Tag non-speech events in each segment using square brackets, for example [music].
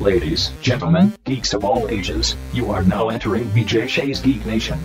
Ladies, gentlemen, geeks of all ages, you are now entering BJ Shea's Geek Nation.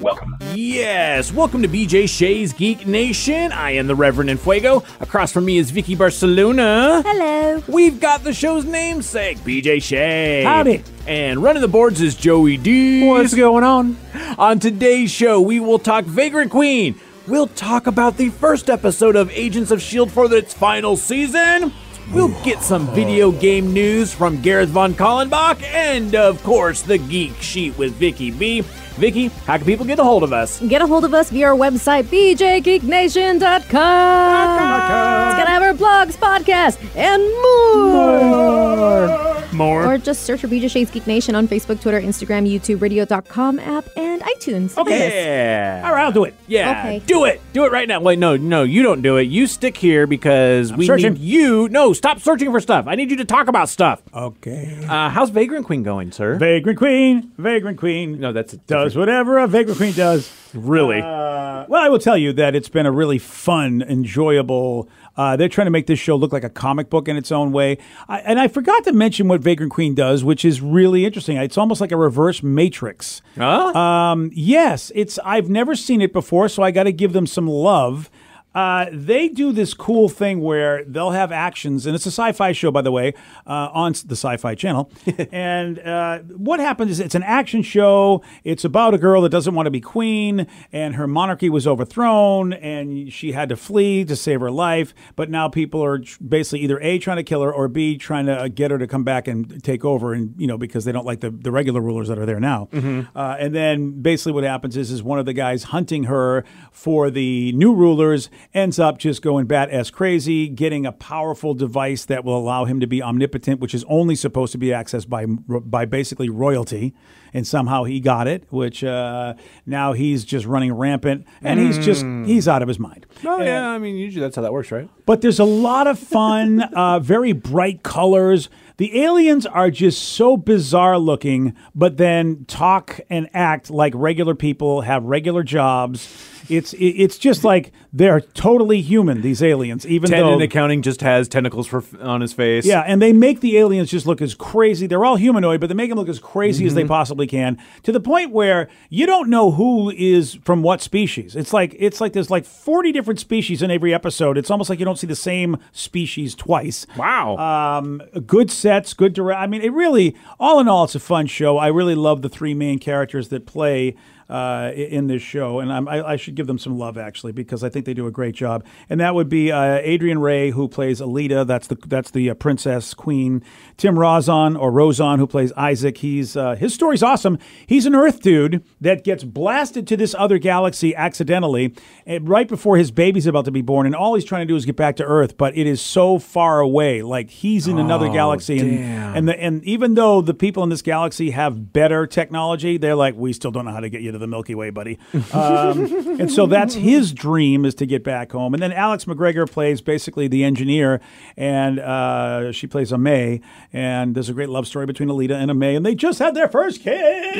Welcome. Yes, welcome to BJ Shea's Geek Nation. I am the Reverend Infuego. Across from me is Vicky Barcelona. Hello. We've got the show's namesake, BJ Shea. Howdy. And running the boards is Joey D. What's going on? On today's show, we will talk Vagrant Queen. We'll talk about the first episode of Agents of S.H.I.E.L.D. for its final season. We'll get some video game news from Gareth Von Kallenbach, and of course, the Geek Sheet with Vicky B. Vicky, how can people get a hold of us? Get a hold of us via our website, bjgeeknation.com. It's gonna have our blogs, podcast, and more. More. Or just search for BJ Shea's Geek Nation on Facebook, Twitter, Instagram, YouTube, radio.com app, and iTunes. Okay. Yeah. All right, I'll do it. Yeah. Okay. Do it. Do it right now. Wait, no, no, you don't do it. You stick here because we searching. need you. No, stop searching for stuff. I need you to talk about stuff. Okay. Uh, how's Vagrant Queen going, sir? Vagrant Queen, Vagrant Queen. no, that's a does whatever a Vagrant Queen does. really. Uh, well, I will tell you that it's been a really fun, enjoyable. Uh, they're trying to make this show look like a comic book in its own way. I, and I forgot to mention what Vagrant Queen does, which is really interesting. It's almost like a reverse Matrix. Huh? Um, yes, it's. I've never seen it before, so I got to give them some love. Uh, they do this cool thing where they'll have actions, and it's a sci-fi show, by the way, uh, on the Sci-Fi Channel. [laughs] and uh, what happens is it's an action show. It's about a girl that doesn't want to be queen, and her monarchy was overthrown, and she had to flee to save her life. But now people are basically either a trying to kill her or b trying to uh, get her to come back and take over, and you know because they don't like the, the regular rulers that are there now. Uh, and then basically what happens is is one of the guys hunting her for the new rulers ends up just going bat ass crazy, getting a powerful device that will allow him to be omnipotent, which is only supposed to be accessed by by basically royalty. And somehow he got it, which uh, now he's just running rampant, and he's just he's out of his mind. oh, yeah. I mean, usually that's how that works, right? But there's a lot of fun, [laughs] uh, very bright colors. The aliens are just so bizarre looking, but then talk and act like regular people, have regular jobs. It's it's just like they're totally human. These aliens, even Ted though in accounting just has tentacles for on his face. yeah, and they make the aliens just look as crazy. They're all humanoid, but they make them look as crazy as they possibly can, to the point where you don't know who is from what species. It's like it's like there's like 40 different species in every episode. It's almost like you don't see the same species twice. Wow. Um, good sets, good direct. I mean, it really, all in all, it's a fun show. I really love the three main characters that play uh, in this show, and I'm, I, I should give them some love actually because I think they do a great job. And that would be uh, Adriyan Rae, who plays Elida. That's the that's the uh, princess queen. Tim Rozon or Rozon, who plays Isaac. He's uh, his story's awesome. He's an Earth dude that gets blasted to this other galaxy accidentally, right before his baby's about to be born, and all he's trying to do is get back to Earth, but it is so far away. Like he's in another galaxy, and damn. and the, and even though the people in this galaxy have better technology, they're like, we still don't know how to get you to the Milky Way, buddy. Um, [laughs] and so that's his dream is to get back home. And then Alex McGregor plays basically the engineer, and uh, she plays Amae. And there's a great love story between Elida and Amae, and they just had their first kiss.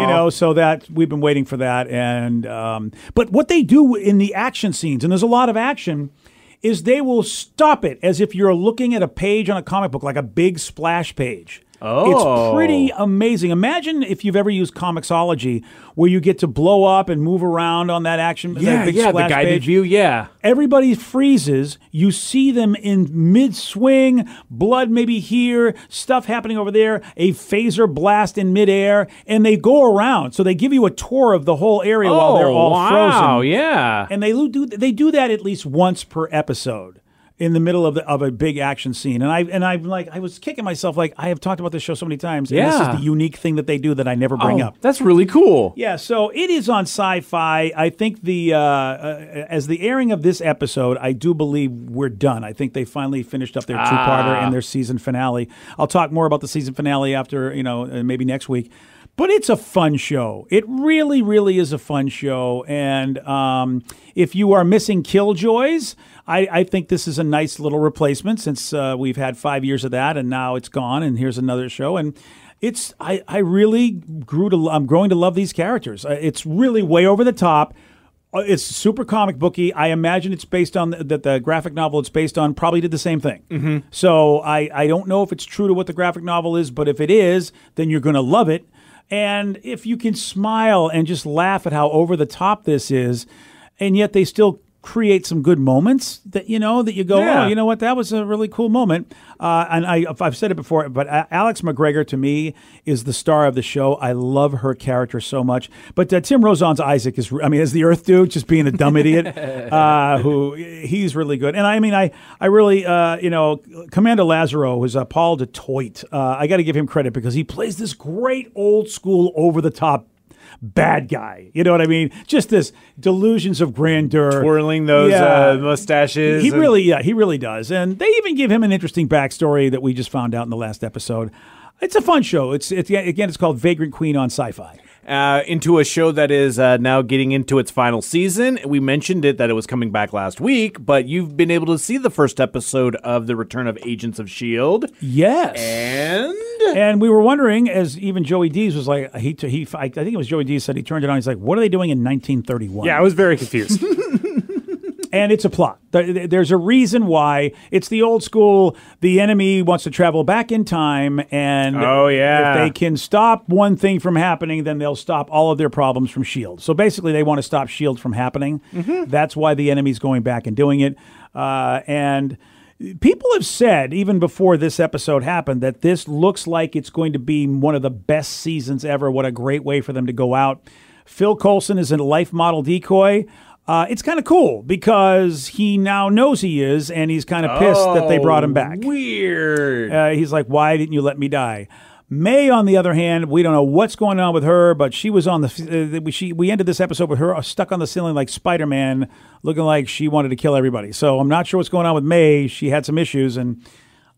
You know, so that we've been waiting for that. And um, but what they do in the action scenes, and there's a lot of action is they will stop it as if you're looking at a page on a comic book, like a big splash page. Oh. It's pretty oh. amazing. Imagine if you've ever used Comixology, where you get to blow up and move around on that action. that yeah, big yeah. The guided page. view. Yeah. Everybody freezes. You see them in mid swing, blood maybe here, stuff happening over there, a phaser blast in midair, and they go around. So they give you a tour of the whole area while they're oh, all frozen. Oh, wow. Yeah. and they do they do that at least once per episode. In the middle of the, of a big action scene. And I and I'm like I was kicking myself like I have talked about this show so many times. And this Yeah. is the unique thing that they do that I never bring Oh, up. That's really cool. Yeah, so it is on Sci-Fi. I think the uh, uh, as the airing of this episode, I do believe we're done. I think they finally finished up their two-parter and their season finale. I'll talk more about the season finale after you know uh, maybe next week. But it's a fun show. It really, really is a fun show. And um, if you are missing Killjoys, I, I think this is a nice little replacement since uh, we've had five years of that, and now it's gone. And here's another show. And it's I, I really grew to I'm growing to love these characters. Uh, It's really way over the top. Uh, It's super comic booky. I imagine it's based on the, that the graphic novel it's based on probably did the same thing. Mm-hmm. So I I don't know if it's true to what the graphic novel is, but if it is, then you're going to love it. And if you can smile and just laugh at how over the top this is, and yet they still create some good moments that you know that you go, Yeah. oh, you know what, that was a really cool moment. Uh, and I, I've said it before, but Alex McGregor to me is the star of the show. I love her character so much. But uh, Tim Rozon's Isaac is, I mean, as the Earth dude, just being a dumb idiot, [laughs] uh, who he's really good. And I mean, I, I really, uh, you know, Commander Lazaro was uh, Paul du Toit. Uh, I got to give him credit because he plays this great old school, over the top. Bad guy, you know what I mean? Just this delusions of grandeur, Twirling those Yeah. uh, mustaches. he and- really, yeah, he really does. And they even give him an interesting backstory that we just found out in the last episode. It's a fun show. It's, it's again, it's called Vagrant Queen on Sci-Fi. Uh, into a show that is uh, now getting into its final season. We mentioned it that it was coming back last week, but you've been able to see the first episode of the Return of Agents of Shield, Yes, and and we were wondering, as even Joey Dees was like, he, he, I think it was Joey Dees said he turned it on. He's like, what are they doing in 1931? yeah, I was very confused. [laughs] and it's a plot. There's a reason why it's the old school. The enemy wants to travel back in time, and Oh, yeah. if they can stop one thing from happening, then they'll stop all of their problems from Shield. So basically, they want to stop Shield from happening. That's why the enemy's going back and doing it. Uh, and people have said even before this episode happened that this looks like it's going to be one of the best seasons ever. What a great way for them to go out. Phil Coulson is a life model decoy. Uh, it's kind of cool because he now knows he is, and he's kind of pissed that they brought him back. Weird. Uh, he's like, "Why didn't you let me die?" May, on the other hand, we don't know what's going on with her, but she was on the. Uh, she we ended this episode with her stuck on the ceiling like Spider Man, looking like she wanted to kill everybody. So I'm not sure what's going on with May. She had some issues, and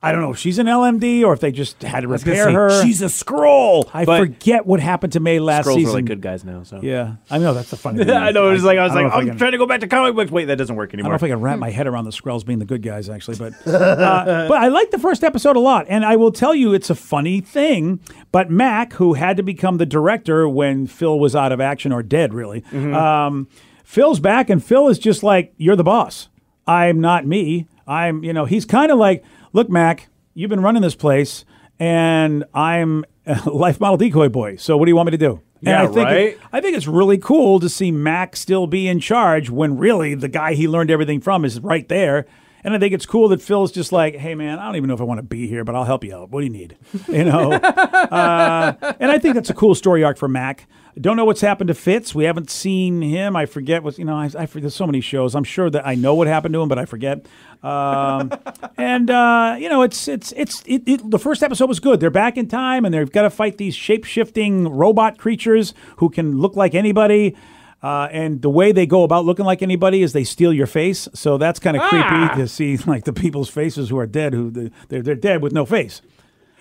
I don't know if she's an LMD or if they just had to repair her. She's a Skrull. I but forget what happened to May last Skrulls season. are like good guys now. So Yeah, I know that's the funny. [laughs] thing. I know. It was like I was don't like I I'm can- trying to go back to comic books. Wait, that doesn't work anymore. I don't know if I can wrap my head around the Skrulls being the good guys, actually, but [laughs] uh, but I like the first episode a lot, and I will tell you, it's a funny thing. But Mac, who had to become the director when Phil was out of action or dead, really, um, Phil's back, and Phil is just like, "You're the boss. I'm not me. I'm, you know." He's kind of like, "Look, Mac, you've been running this place, and I'm a [laughs] life model decoy boy. So what do you want me to do?" And Yeah, I think it- right? I think it's really cool to see Mac still be in charge when really the guy he learned everything from is right there. And I think it's cool that Phil's just like, hey, man, I don't even know if I want to be here, but I'll help you out. What do you need? You know? [laughs] uh, and I think that's a cool story arc for Mac. Don't know what's happened to Fitz. We haven't seen him. I forget what, you know, I, I forget there's so many shows. I'm sure that I know what happened to him, but I forget. Um, [laughs] and, uh, you know, it's, it's, it's, it, it, the first episode was good. They're back in time and they've got to fight these shape shifting robot creatures who can look like anybody. Uh, and the way they go about looking like anybody is they steal your face. So that's kind of creepy to see [laughs] like the people's faces who are dead, who they're, they're dead with no face.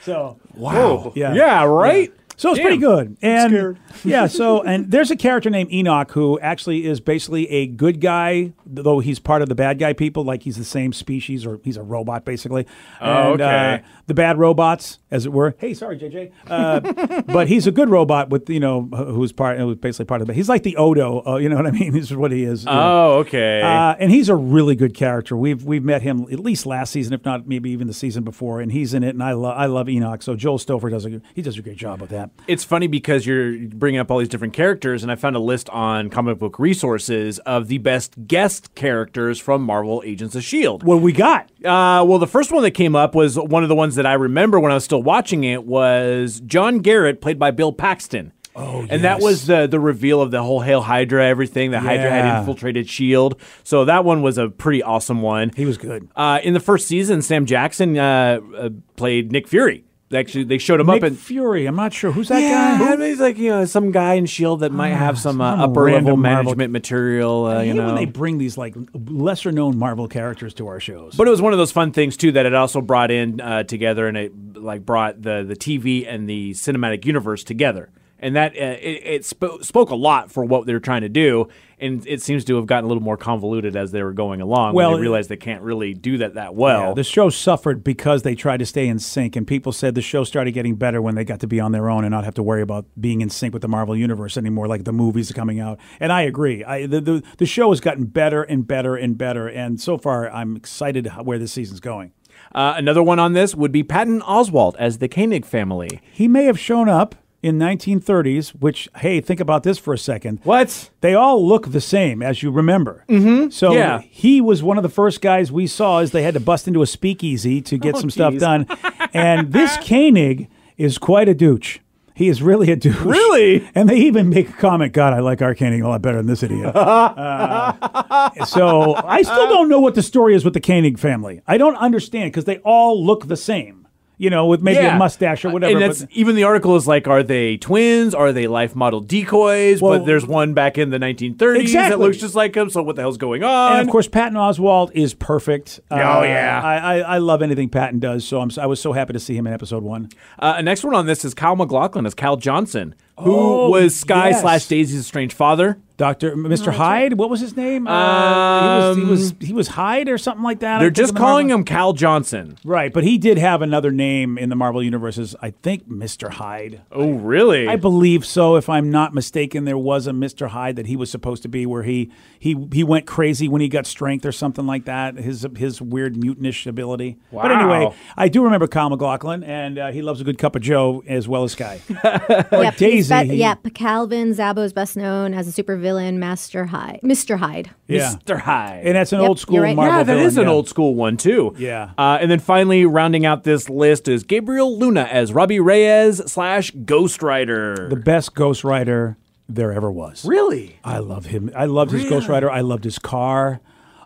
So wow. Yeah. Yeah. Right. so it's Damn. pretty good. And scared. [laughs] yeah, so and there's a character named Enoch who actually is basically a good guy, though he's part of the bad guy people, like he's the same species or he's a robot basically. Oh, and, okay. Uh, the bad robots, as it were. Hey, sorry, JJ. Uh, [laughs] but he's a good robot with you know who's part who's basically part of the. He's like the Odo. Uh, you know what I [laughs] mean? This is what he is. Oh, okay. Uh, and he's a really good character. We've we've met him at least last season, if not maybe even the season before, and he's in it. And I love I love Enoch. So Joel Stoffer does a he does a great job with that. it's funny because you're bringing up all these different characters, and I found a list on comic book resources of the best guest characters from Marvel Agents of S.H.I.E.L.D. What we got? Uh, well, the first one that came up was one of the ones that I remember when I was still watching it was John Garrett, played by Bill Paxton. Oh, and that was the the reveal of the whole Hail Hydra, everything. The Hydra had infiltrated Shield, so that one was a pretty awesome one. He was good. Uh, in the first season, Sam Jackson uh, uh, played Nick Fury. Actually, they showed him Nick up and. Fury. I'm not sure who's that Yeah, guy. Mean, he's like you know some guy in Shield that might have some uh, some upper level random Marvel- management material. Uh, you know, when they bring these like lesser known Marvel characters to our shows. But it was one of those fun things too that it also brought in uh, together, and it like brought the the TV and the cinematic universe together, and that uh, it, it sp- spoke a lot for what they're trying to do, and it seems to have gotten a little more convoluted as they were going along. when Well, they realized they can't really do that that well. Yeah, the show suffered because they tried to stay in sync, and people said the show started getting better when they got to be on their own and not have to worry about being in sync with the Marvel universe anymore, like the movies coming out. And I agree. I, the, the the show has gotten better and better and better, and so far I'm excited where this season's going. uh, another one on this would be Patton Oswalt as the Koenig family. He may have shown up in 1930s, which hey, think about this for a second. What? They all look the same, as you remember. Mm-hmm. So Yeah. he was one of the first guys we saw as they had to bust into a speakeasy to get some stuff done. [laughs] and this Koenig is quite a douche. He is really a douche. Really? And they even make a comment, God, I like our Koenig a lot better than this idiot. [laughs] Uh, so I still don't know what the story is with the Koenig family. I don't understand because they all look the same. You know, with maybe a mustache or whatever. And but- that's even the article is like, are they twins? Are they life model decoys? Well- but there's one back in the 1930s that looks just like him. So what the hell's going on? And of course, Patton Oswalt is perfect. Uh, Oh, yeah. I, I, I love anything Patton does. So I'm I was so happy to see him in episode one. Uh, next one on this is Kyle MacLachlan as Cal Johnson, who Oh, was Skye yes. slash Daisy's strange father. Doctor Mr. Hyde, what was his name? Uh, he was he was he was Hyde or something like that. They're just the calling Marvel- him Cal Johnson. right, but he did have another name in the Marvel universe. As I think Mr. Hyde. Oh, really? I believe so. If I'm not mistaken, there was a Mr. Hyde that he was supposed to be, where he he he went crazy when he got strength or something like that. His his weird mutanish ability. Wow. But anyway, I do remember Kyle MacLachlan, and uh, he loves a good cup of Joe as well as Skye. [laughs] Yep, he's Daisy, be- yeah, Calvin Zabo is best known as a supervillain, Master Hyde, Mr. Hyde. yeah, Mr. Hyde. and that's an Yep, old school right. Marvel. yeah, that villain, is an yeah. old school one too. Yeah. Uh, and then finally, rounding out this list is Gabriel Luna as Robbie Reyes slash Ghost Rider. the best Ghost Rider there ever was. really? I love him. I loved his Ghost Rider. I loved his car.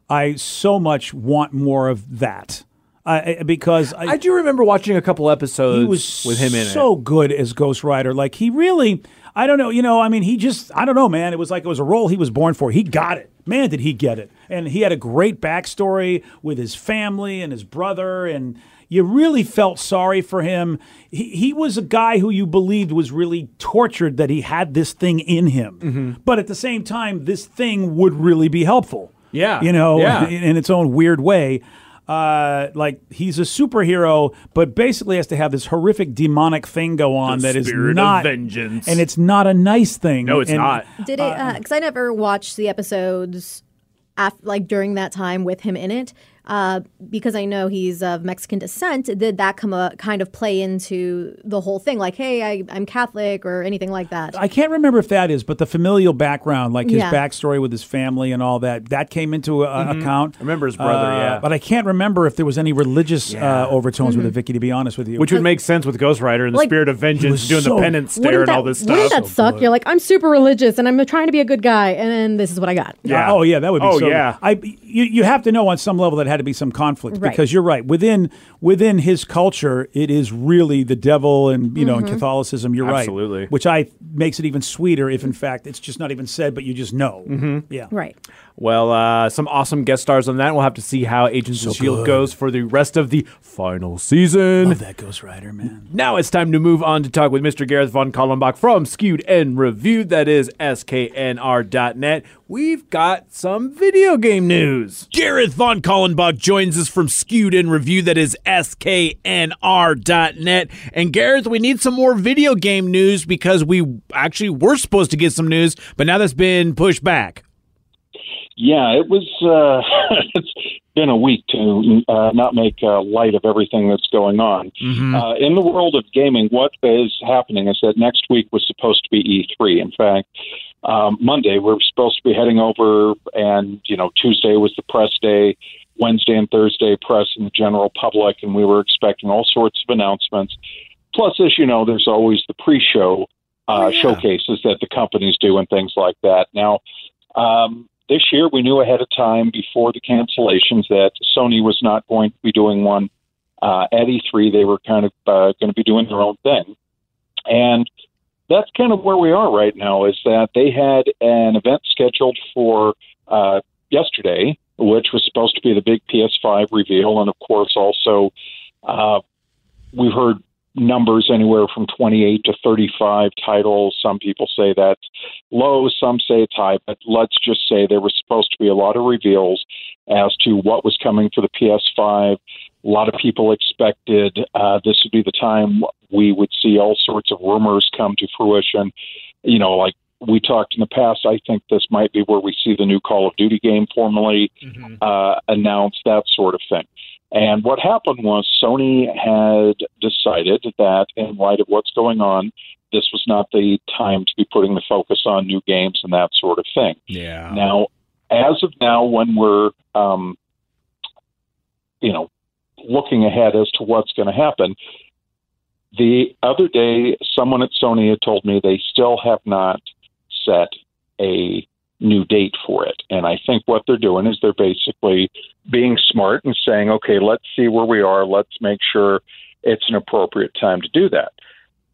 I so much want more of that. I, because I, I do remember watching a couple episodes he was with him in it. so it. good as Ghost Rider. Like he really, I don't know, you know, I mean, he just, I don't know, man. It was like it was a role he was born for. He got it, man. Did he get it? And he had a great backstory with his family and his brother, and you really felt sorry for him. He, he was a guy who you believed was really tortured that he had this thing in him, Mm-hmm. but at the same time, this thing would really be helpful. Yeah, you know, yeah. in, [laughs] in its own weird way. Uh, like he's a superhero, but basically has to have this horrific demonic thing go on The that is spirit of not vengeance. and it's not a nice thing. No, it's And- not. Did it? Because I never watched the episodes, af- like during that time with him in it. Uh, because I know he's of Mexican descent. Did that come a kind of play into the whole thing? Like, hey, I, I'm Catholic or anything like that? I can't remember if that is, but the familial background, like his Yeah. backstory with his family and all that, that came into a, account. I remember his brother, Uh, yeah. but I can't remember if there was any religious uh, overtones with it, Vicky. To be honest with you, Which would make sense with Ghost Rider and the spirit of vengeance was doing so- the penance stare wouldn't and that, all this wouldn't stuff. that suck? You're like, I'm super religious and I'm trying to be a good guy, and then this is what I got. Yeah. Oh yeah, that would be. Oh, so yeah. I you, you have to know on some level that had to be some conflict Right. because you're right within within his culture it is really the devil and you know in Catholicism you're Absolutely. right which I makes it even sweeter if in fact it's just not even said but you just know. Mm-hmm. Yeah. Right. Well, uh, some awesome guest stars on that. We'll have to see how Agents of S.H.I.E.L.D. good. Goes for the rest of the final season. Love that Ghost Rider man. Now it's time to move on to talk with Mr. Gareth Von Kallenbach from Skewed and Reviewed. That is sknr.net. We've got some video game news. Gareth Von Kallenbach joins us from Skewed and Reviewed. That is sknr.net. And Gareth, we need some more video game news because we actually were supposed to get some news, but now that's been pushed back. Yeah, it was. Uh, [laughs] it's been a week to uh, not make uh, light of everything that's going on uh, in the world of gaming. What is happening is that next week was supposed to be E3. In fact, um, Monday we are supposed to be heading over, and you know Tuesday was the press day. Wednesday and Thursday, press and the general public, and we were expecting all sorts of announcements. Plus, as you know, there's always the pre-show uh, showcases that the companies do and things like that. Now, um, this year we knew ahead of time before the cancellations that Sony was not going to be doing one uh, at E3. They were kind of uh, going to be doing their own thing, and that's kind of where we are right now. Is that they had an event scheduled for uh, yesterday, which was supposed to be the big PS5 reveal, and of course also uh, we've heard numbers anywhere from 28 to 35 titles. Some people say that's low, some say it's high, but let's just say there was supposed to be a lot of reveals as to what was coming for the PS5. A lot of people expected uh, this would be the time we would see all sorts of rumors come to fruition. You know, like we talked in the past, I think this might be where we see the new Call of Duty game formally mm-hmm. uh, announced, that sort of thing. And what happened was Sony had decided that, in light of what's going on, this was not the time to be putting the focus on new games and that sort of thing. Yeah. Now, as of now, when we're, um, you know, looking ahead as to what's going to happen, the other day, someone at Sony had told me they still have not set a new date for it. And I think what they're doing is they're basically being smart and saying, okay, let's see where we are. Let's make sure it's an appropriate time to do that.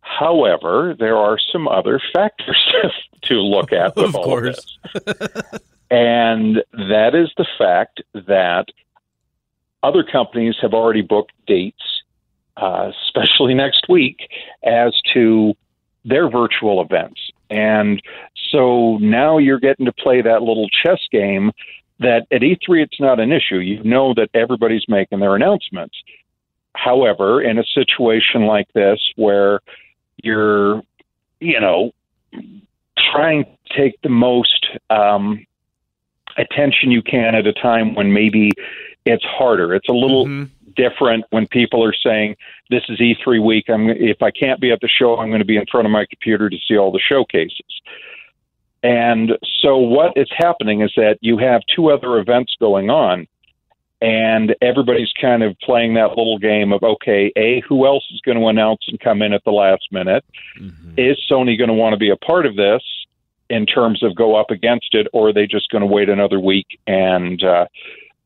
However, there are some other factors [laughs] to look at with of all course. of this. and that is the fact that other companies have already booked dates, uh, especially next week, as to their virtual events. And so now you're getting to play that little chess game that at E3 it's not an issue. You know that everybody's making their announcements. However, in a situation like this where you're, you know, trying to take the most um, attention you can at a time when maybe it's harder. It's a little mm-hmm. Different when people are saying, "This is E3 week. I'm if I can't be at the show, I'm going to be in front of my computer to see all the showcases." And so what is happening is that you have two other events going on, and everybody's kind of playing that little game of okay, a who else is going to announce and come in at the last minute? Mm-hmm. Is Sony going to want to be a part of this in terms of go up against it, or are they just going to wait another week and uh,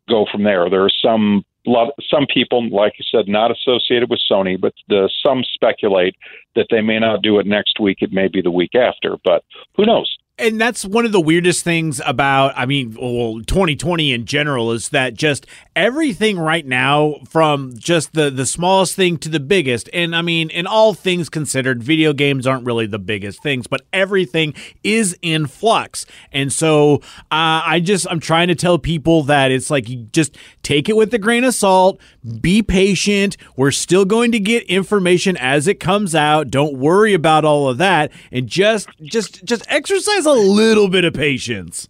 go from there? There are some lot, some people, like you said, not associated with Sony, but the, some speculate that they may not do it next week. It may be the week after, but who knows? And that's one of the weirdest things about i mean well 2020 in general is that just everything right now from just the the smallest thing to the biggest. And i mean in all things considered video games aren't really the biggest things but everything is in flux. And so uh, i just i'm trying to tell people that it's like you just take it with a grain of salt be patient. We're still going to get information as it comes out. Don't worry about all of that. And just just just exercise a little bit of patience.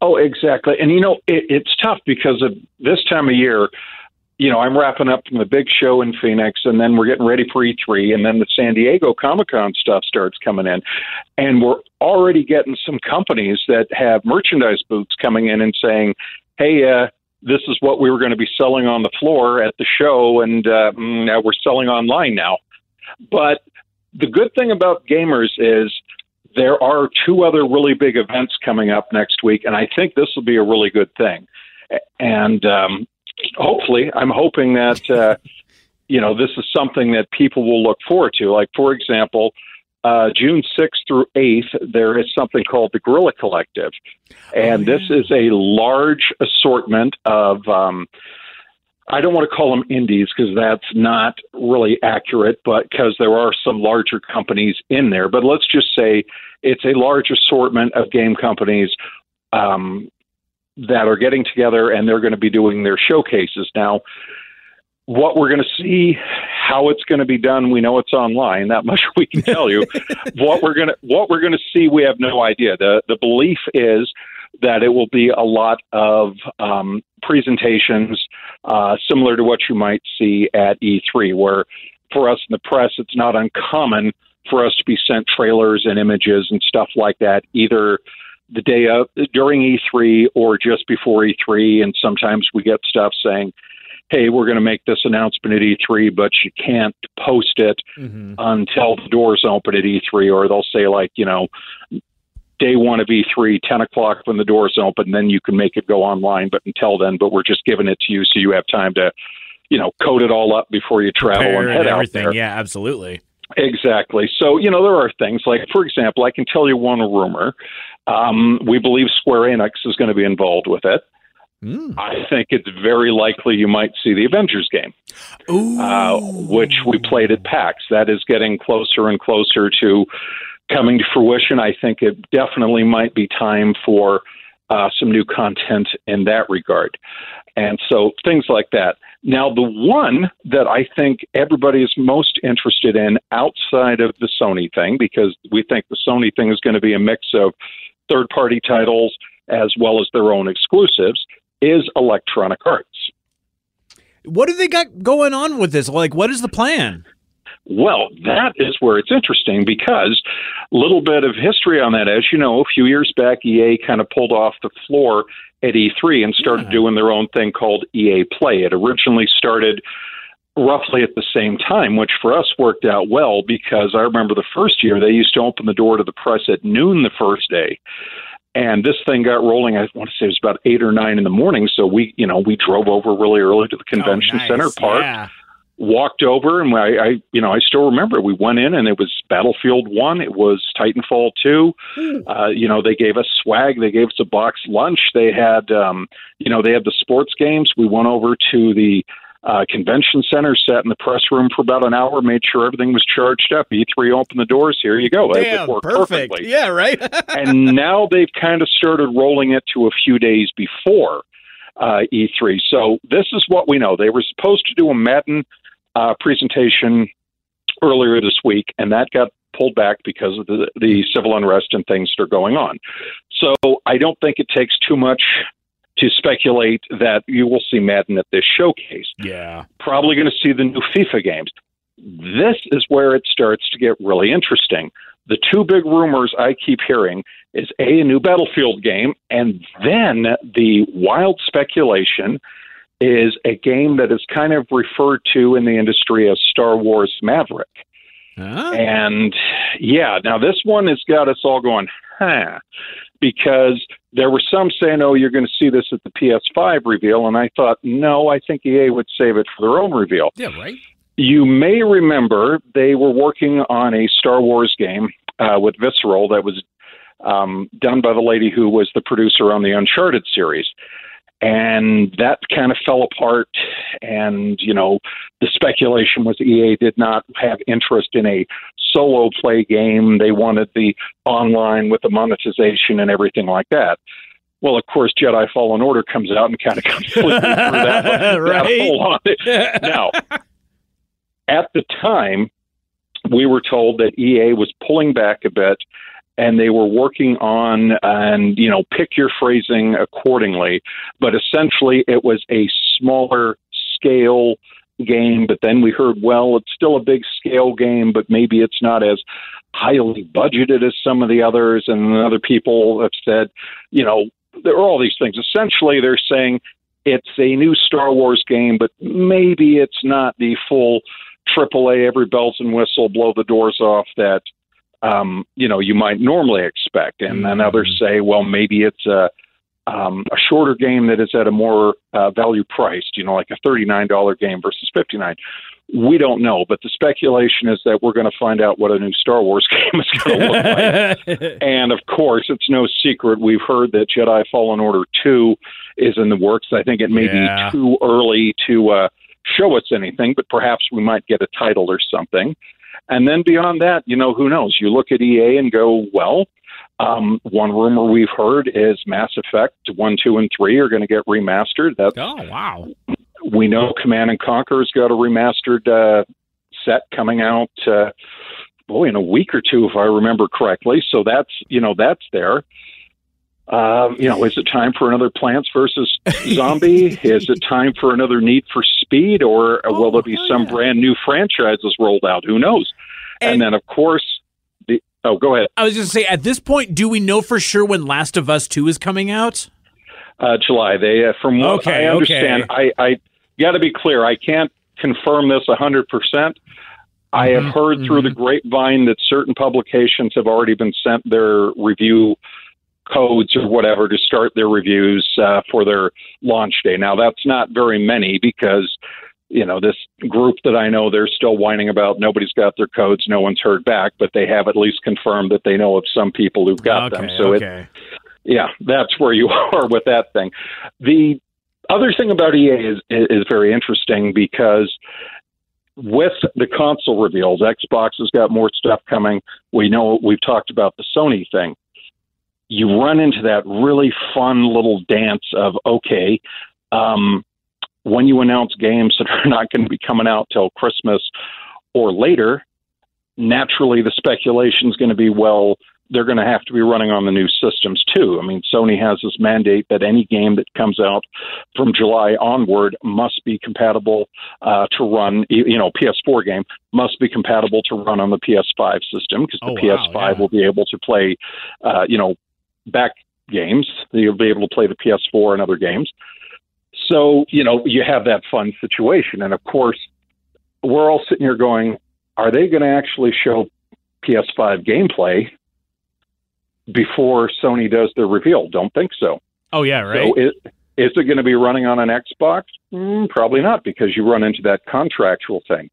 Oh, exactly. And you know, it, it's tough because of this time of year. You know, I'm wrapping up from the big show in Phoenix, and then we're getting ready for E3, and then the San Diego Comic Con stuff starts coming in, and we're already getting some companies that have merchandise booths coming in and saying, "Hey, uh, this is what we were going to be selling on the floor at the show, and uh, mm, now we're selling online now." But the good thing about gamers is there are two other really big events coming up next week, and I think this will be a really good thing. And um, hopefully, I'm hoping that uh, [laughs] you know this is something that people will look forward to. Like, for example, uh, June 6th through 8th, there is something called the Guerrilla Collective, and oh, yeah. this is a large assortment of. Um, I don't want to call them indies because that's not really accurate, but because there are some larger companies in there. But let's just say it's a large assortment of game companies um, that are getting together and they're going to be doing their showcases. Now, what we're going to see, how it's going to be done, we know it's online. That [laughs] much we can tell you. [laughs] what we're going to what we're going to see, we have no idea. the The belief is that it will be a lot of um, presentations uh, similar to what you might see at E3, where for us in the press, it's not uncommon for us to be sent trailers and images and stuff like that, either the day of during E3 or just before E3. And sometimes we get stuff saying, hey, we're going to make this announcement at E3, but you can't post it until the doors open at E3, or they'll say like, you know, day one of E3, 10 o'clock when the doors open, then you can make it go online. But until then, but we're just giving it to you so you have time to, you know, code it all up before you travel Prepare and head out everything. there. Yeah, absolutely. Exactly. So, you know, there are things like, for example, I can tell you one rumor. Um, we believe Square Enix is going to be involved with it. I think it's very likely you might see the Avengers game, uh, which we played at PAX. That is getting closer and closer to coming to fruition. I think it definitely might be time for uh, some new content in that regard. And so things like that. Now, the one that I think everybody is most interested in outside of the Sony thing, because we think the Sony thing is going to be a mix of third party titles as well as their own exclusives, is Electronic Arts. What do they got going on with this? Like, what is the plan? Well, that is where it's interesting because a little bit of history on that. As you know, a few years back, EA kind of pulled off the floor at E3 and started doing their own thing called EA Play. It originally started roughly at the same time, which for us worked out well because I remember the first year they used to open the door to the press at noon the first day. And this thing got rolling. I want to say it was about eight or nine in the morning. So we, you know, we drove over really early to the oh, convention Oh, nice. center, parked, Yeah. Walked over and I, I you know I still remember we went in and it was Battlefield One, it was Titanfall Two. Uh, you know they gave us swag, they gave us a box lunch. They had um, you know they had the sports games. We went over to the uh, convention center, sat in the press room for about an hour, made sure everything was charged up. E3 opened the doors. Here you go. It- it worked perfectly Yeah, right. [laughs] and now they've kind of started rolling it to a few days before uh, E3. So this is what we know. They were supposed to do a Madden uh, presentation earlier this week, and that got pulled back because of the, the civil unrest and things that are going on. So I don't think it takes too much to speculate that you will see Madden at this showcase yeah. probably going to see the new FIFA games. This is where it starts to get really interesting. The two big rumors I keep hearing is A, a new Battlefield game, and then the wild speculation is a game that is kind of referred to in the industry as Star Wars Maverick. Huh? And yeah, now this one has got us all going, huh, because there were some saying, oh, you're going to see this at the PS5 reveal. And I thought, no, I think EA would save it for their own reveal. Yeah, right. You may remember they were working on a Star Wars game uh, with Visceral that was um, done by the lady who was the producer on the Uncharted series. And that kind of fell apart. And, you know, the speculation was EA did not have interest in a solo play game. They wanted the online with the monetization and everything like that. Well, of course, Jedi Fallen Order comes out and kind of [laughs] completely threw that, [laughs] that Right. whole on it. [laughs] Now, at the time, we were told that EA was pulling back a bit and they were working on and you know pick your phrasing accordingly. But essentially it was a smaller scale game but then we heard well it's still a big scale game but maybe it's not as highly budgeted as some of the others. And other people have said you know there are all these things. Essentially they're saying it's a new Star Wars game but maybe it's not the full AAA every bells and whistle blow the doors off that um, you know you might normally expect, and then others say, well, maybe it's a um, a shorter game that is at a more uh, value priced, you know, like a thirty nine dollar game versus fifty nine. We don't know, but the speculation is that we're going to find out what a new Star Wars [laughs] game is going to look like. [laughs] and of course, it's no secret we've heard that Jedi Fallen Order two is in the works. I think it may Yeah. be too early to uh, show us anything, but perhaps we might get a title or something. And then beyond that, you know, who knows? You look at EA and go, well, um, one rumor we've heard is Mass Effect 1, 2, and 3 are going to get remastered. That's, oh, wow. we know Command and Conquer's got a remastered uh, set coming out, uh, boy, in a week or two, if I remember correctly. So that's, you know, that's there. Um, you know, is it time for another Plants versus Zombie? [laughs] is it time for another Need for Speed, or will there be some brand new franchises rolled out? Who knows? And, And- then, of course, the oh, go ahead. I was just gonna say, at this point, do we know for sure when Last of Us Two is coming out? Uh, July. They, uh, from what Okay, I understand, I, I got to be clear. I can't confirm this 100%. I have heard through the grapevine that certain publications have already been sent their review codes or whatever to start their reviews uh, for their launch day. Now, that's not very many because, you know, this group that I know, they're still whining about nobody's got their codes, no one's heard back, but they have at least confirmed that they know of some people who've got them. Okay, So it, yeah, that's where you [laughs] are with that thing. The other thing about EA is is very interesting because with the console reveals, Xbox has got more stuff coming. We know we've talked about the Sony thing. You run into that really fun little dance of okay, um, when you announce games [laughs] that are not going to be coming out till Christmas or later, naturally the speculation is going to be well they're going to have to be running on the new systems too. I mean, Sony has this mandate that any game that comes out from July onward must be compatible uh, to run. You know, PS4 game must be compatible to run on the PS5 system because the Oh, PS5 yeah. will be able to play, uh, you know, back games. You'll be able to play the PS4 and other games. So you know, you have that fun situation, and of course, we're all sitting here going, "Are they going to actually show PS5 gameplay?" before Sony does the reveal. Don't think so. Oh yeah, right. So it, is it going to be running on an Xbox? Mm, probably not, because you run into that contractual thing.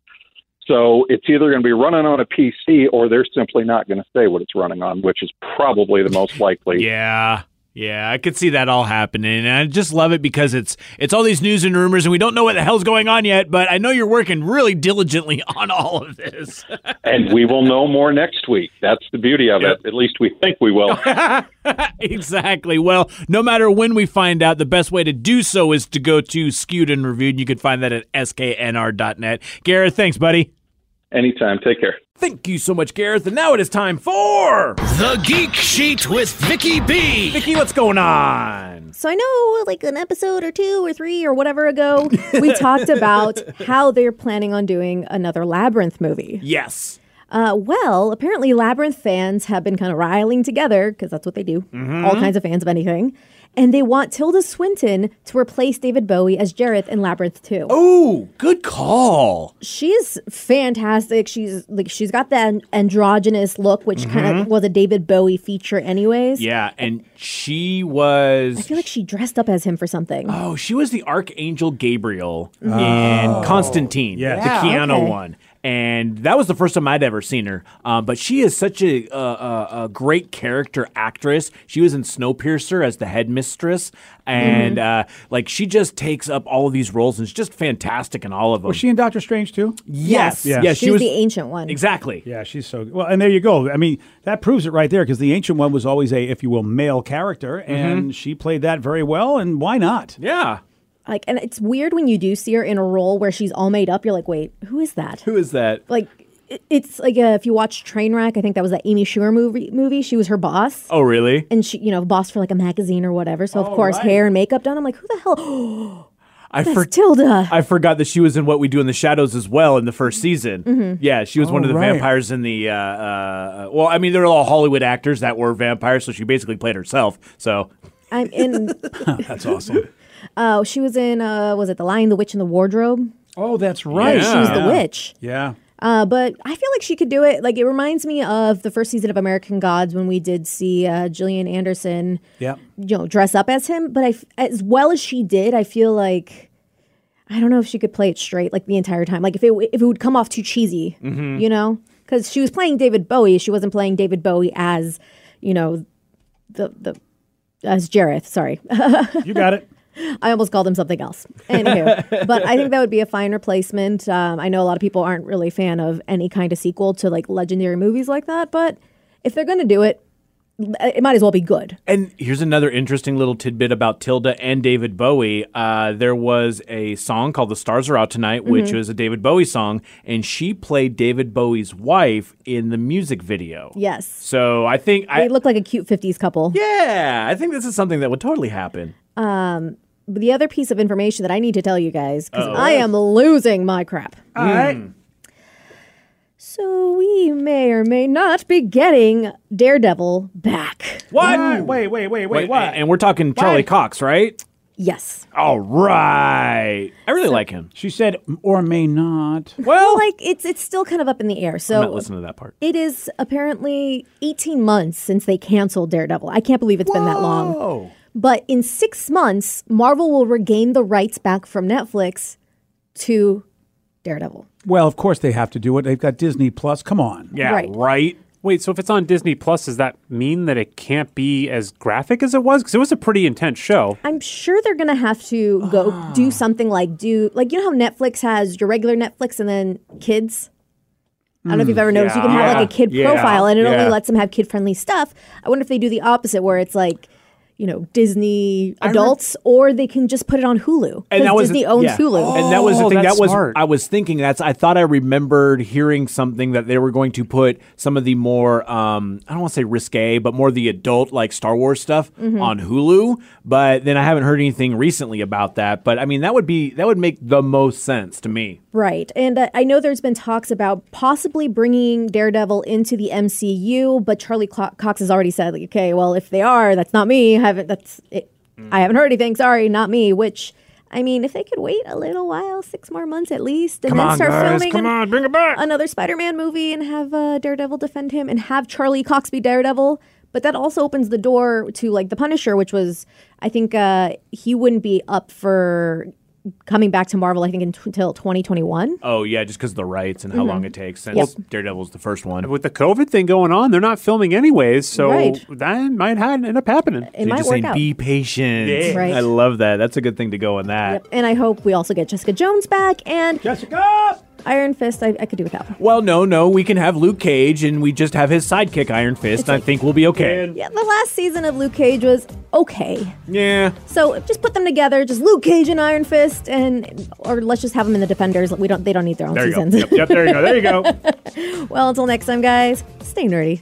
So it's either going to be running on a PC or they're simply not going to say what it's running on, which is probably the most likely. Yeah. Yeah, I could see that all happening. And I just love it because it's it's all these news and rumors and we don't know what the hell's going on yet, but I know you're working really diligently [laughs] on all of this. [laughs] And we will know more next week. That's the beauty of it. At least we think we will. [laughs] exactly. Well, no matter when we find out, the best way to do so is to go to Skewed and Reviewed. You can find that at sknr.net. Gareth, thanks, buddy. Anytime. Take care. Thank you so much, Gareth. And now it is time for The Geek Sheet with Vicky B. Vicky. What's going on? So I know, like an episode or two or three or whatever ago, we [laughs] talked about how they're planning on doing another Labyrinth movie. Yes. Uh, well, apparently Labyrinth fans have been kind of riling together because that's what they do. All kinds of fans of anything. And they want Tilda Swinton to replace David Bowie as Jareth in Labyrinth 2. Oh, good call. She's fantastic. She's like she's got that androgynous look, which kind of mm-hmm. was a David Bowie feature, anyways. Yeah, and she was I feel like she dressed up as him for something. Oh, she was the Archangel Gabriel mm-hmm. in oh. Constantine, Yeah. the Yeah, Keanu okay. one. And that was the first time I'd ever seen her. Um, but she is such a, a, a, a great character actress. She was in Snowpiercer as the headmistress. And uh, like she just takes up all of these roles and is just fantastic in all of them. Was she in Doctor Strange too? yes. Yeah. Yeah, she, she was, was. the ancient one. exactly. Yeah, she's so good. well. And there you go. I mean, that proves it right there because the ancient one was always a, if you will, male character, and she played that very well. And why not? Yeah. Like, and it's weird when you do see her in a role where she's all made up. You're like, wait, who is that? Who is that? Like, it- it's like uh, if you watch Trainwreck, I think that was that Amy Schumer movie. Movie, she was her boss. Oh, really? And she, you know, boss for like a magazine or whatever. So of Oh, course, right. hair and makeup done. I'm like, who the hell? [gasps] I That's for- Tilda. I forgot that she was in What We Do in the Shadows as well in the first season. Mm-hmm. Yeah, she was one of the right. vampires in the. Uh, uh, well, I mean, they're all Hollywood actors that were vampires, so she basically played herself. So I'm in. [laughs] That's awesome. Oh, she was in. Uh, was it The Lion, the Witch, and the Wardrobe? oh, that's right. Yeah. She was the witch. Yeah. Uh, but I feel like she could do it. Like it reminds me of the first season of American Gods when we did see uh, Gillian Anderson, Yeah. you know, dress up as him. But I, f- as well as she did, I feel like I don't know if she could play it straight like the entire time. Like if it w- if it would come off too cheesy, you know, because she was playing David Bowie, she wasn't playing David Bowie as, you know, the the as Jareth. Sorry. [laughs] You got it. I almost called him something else. Anywho, [laughs] but I think that would be a fine replacement. Um, I know a lot of people aren't really a fan of any kind of sequel to like legendary movies like that, but if they're going to do it, it might as well be good. And here's another interesting little tidbit about Tilda and David Bowie. Uh, there was a song called "The Stars Are Out Tonight," Mm-hmm. which was a David Bowie song, and she played David Bowie's wife in the music video. Yes. So I think They I look like a cute 50s couple. yeah, I think this is something that would totally happen. But the other piece of information that I need to tell you guys, because I am losing my crap. All right. Hmm. So we may or may not be getting Daredevil back. What? Wait, wait, wait, wait, what? And we're talking Charlie Cox, right? Yes. All right. I really like him. She said, or may not. Well, like it's it's still kind of up in the air. I'm So not listening to that part. it is apparently 18 months since they canceled Daredevil. I can't believe it's been that long. Oh. But in six months, Marvel will regain the rights back from Netflix to Daredevil. Well, of course they have to do it. They've got Disney Plus. Come on. Yeah, Right. right. Wait, so if it's on Disney Plus, does that mean that it can't be as graphic as it was? Because it was a pretty intense show. I'm sure they're gonna have to go Ah. do something like do like you know how Netflix has your regular Netflix and then kids. I don't know if you've ever noticed. You can have like a kid Yeah. profile, and it Yeah. only lets them have kid friendly stuff. I wonder if they do the opposite, where it's like, you know, Disney adults, or they can just put it on Hulu. And that 'cause was Disney owns yeah. Hulu. and that was the Oh, thing. That was smart. I was thinking. That's I thought I remembered hearing something that they were going to put some of the more um, I don't want to say risque, but more the adult like Star Wars stuff Mm-hmm. on Hulu. But then I haven't heard anything recently about that. But I mean, that would be that would make the most sense to me. Right. And uh, I know there's been talks about possibly bringing Daredevil into the MCU, but Charlie Clo- Cox has already said, like, okay, well, if they are, that's not me. I haven't, that's, it, I haven't heard anything. Sorry, not me. Which, I mean, if they could wait a little while, six more months at least, and then start filming come an- on, bring it back. another Spider-Man movie and have uh, Daredevil defend him and have Charlie Cox be Daredevil. But that also opens the door to like the Punisher, which was, I think, uh, he wouldn't be up for coming back to Marvel. I think until 2021. Oh yeah, just because of the rights and how mm-hmm. long it takes since Yep. Daredevil's the first one. With the COVID thing going on, they're not filming anyways, so Right. that might ha- end up happening. It They're might just work saying, out. be patient. Yeah. Right. I love that. That's a good thing to go on that. Yep. And I hope we also get Jessica Jones back and Jessica! Iron Fist. I, I could do without. Well, no, no, we can have Luke Cage and we just have his sidekick Iron Fist. and I think we'll be okay. Yeah, the last season of Luke Cage was okay. Yeah. So just put them together, just Luke Cage and Iron Fist, and or let's just have them in the Defenders. We don't. They don't need their own There you go. seasons. Yep, yep, there you go. There you go. [laughs] well, until next time, guys. Stay nerdy.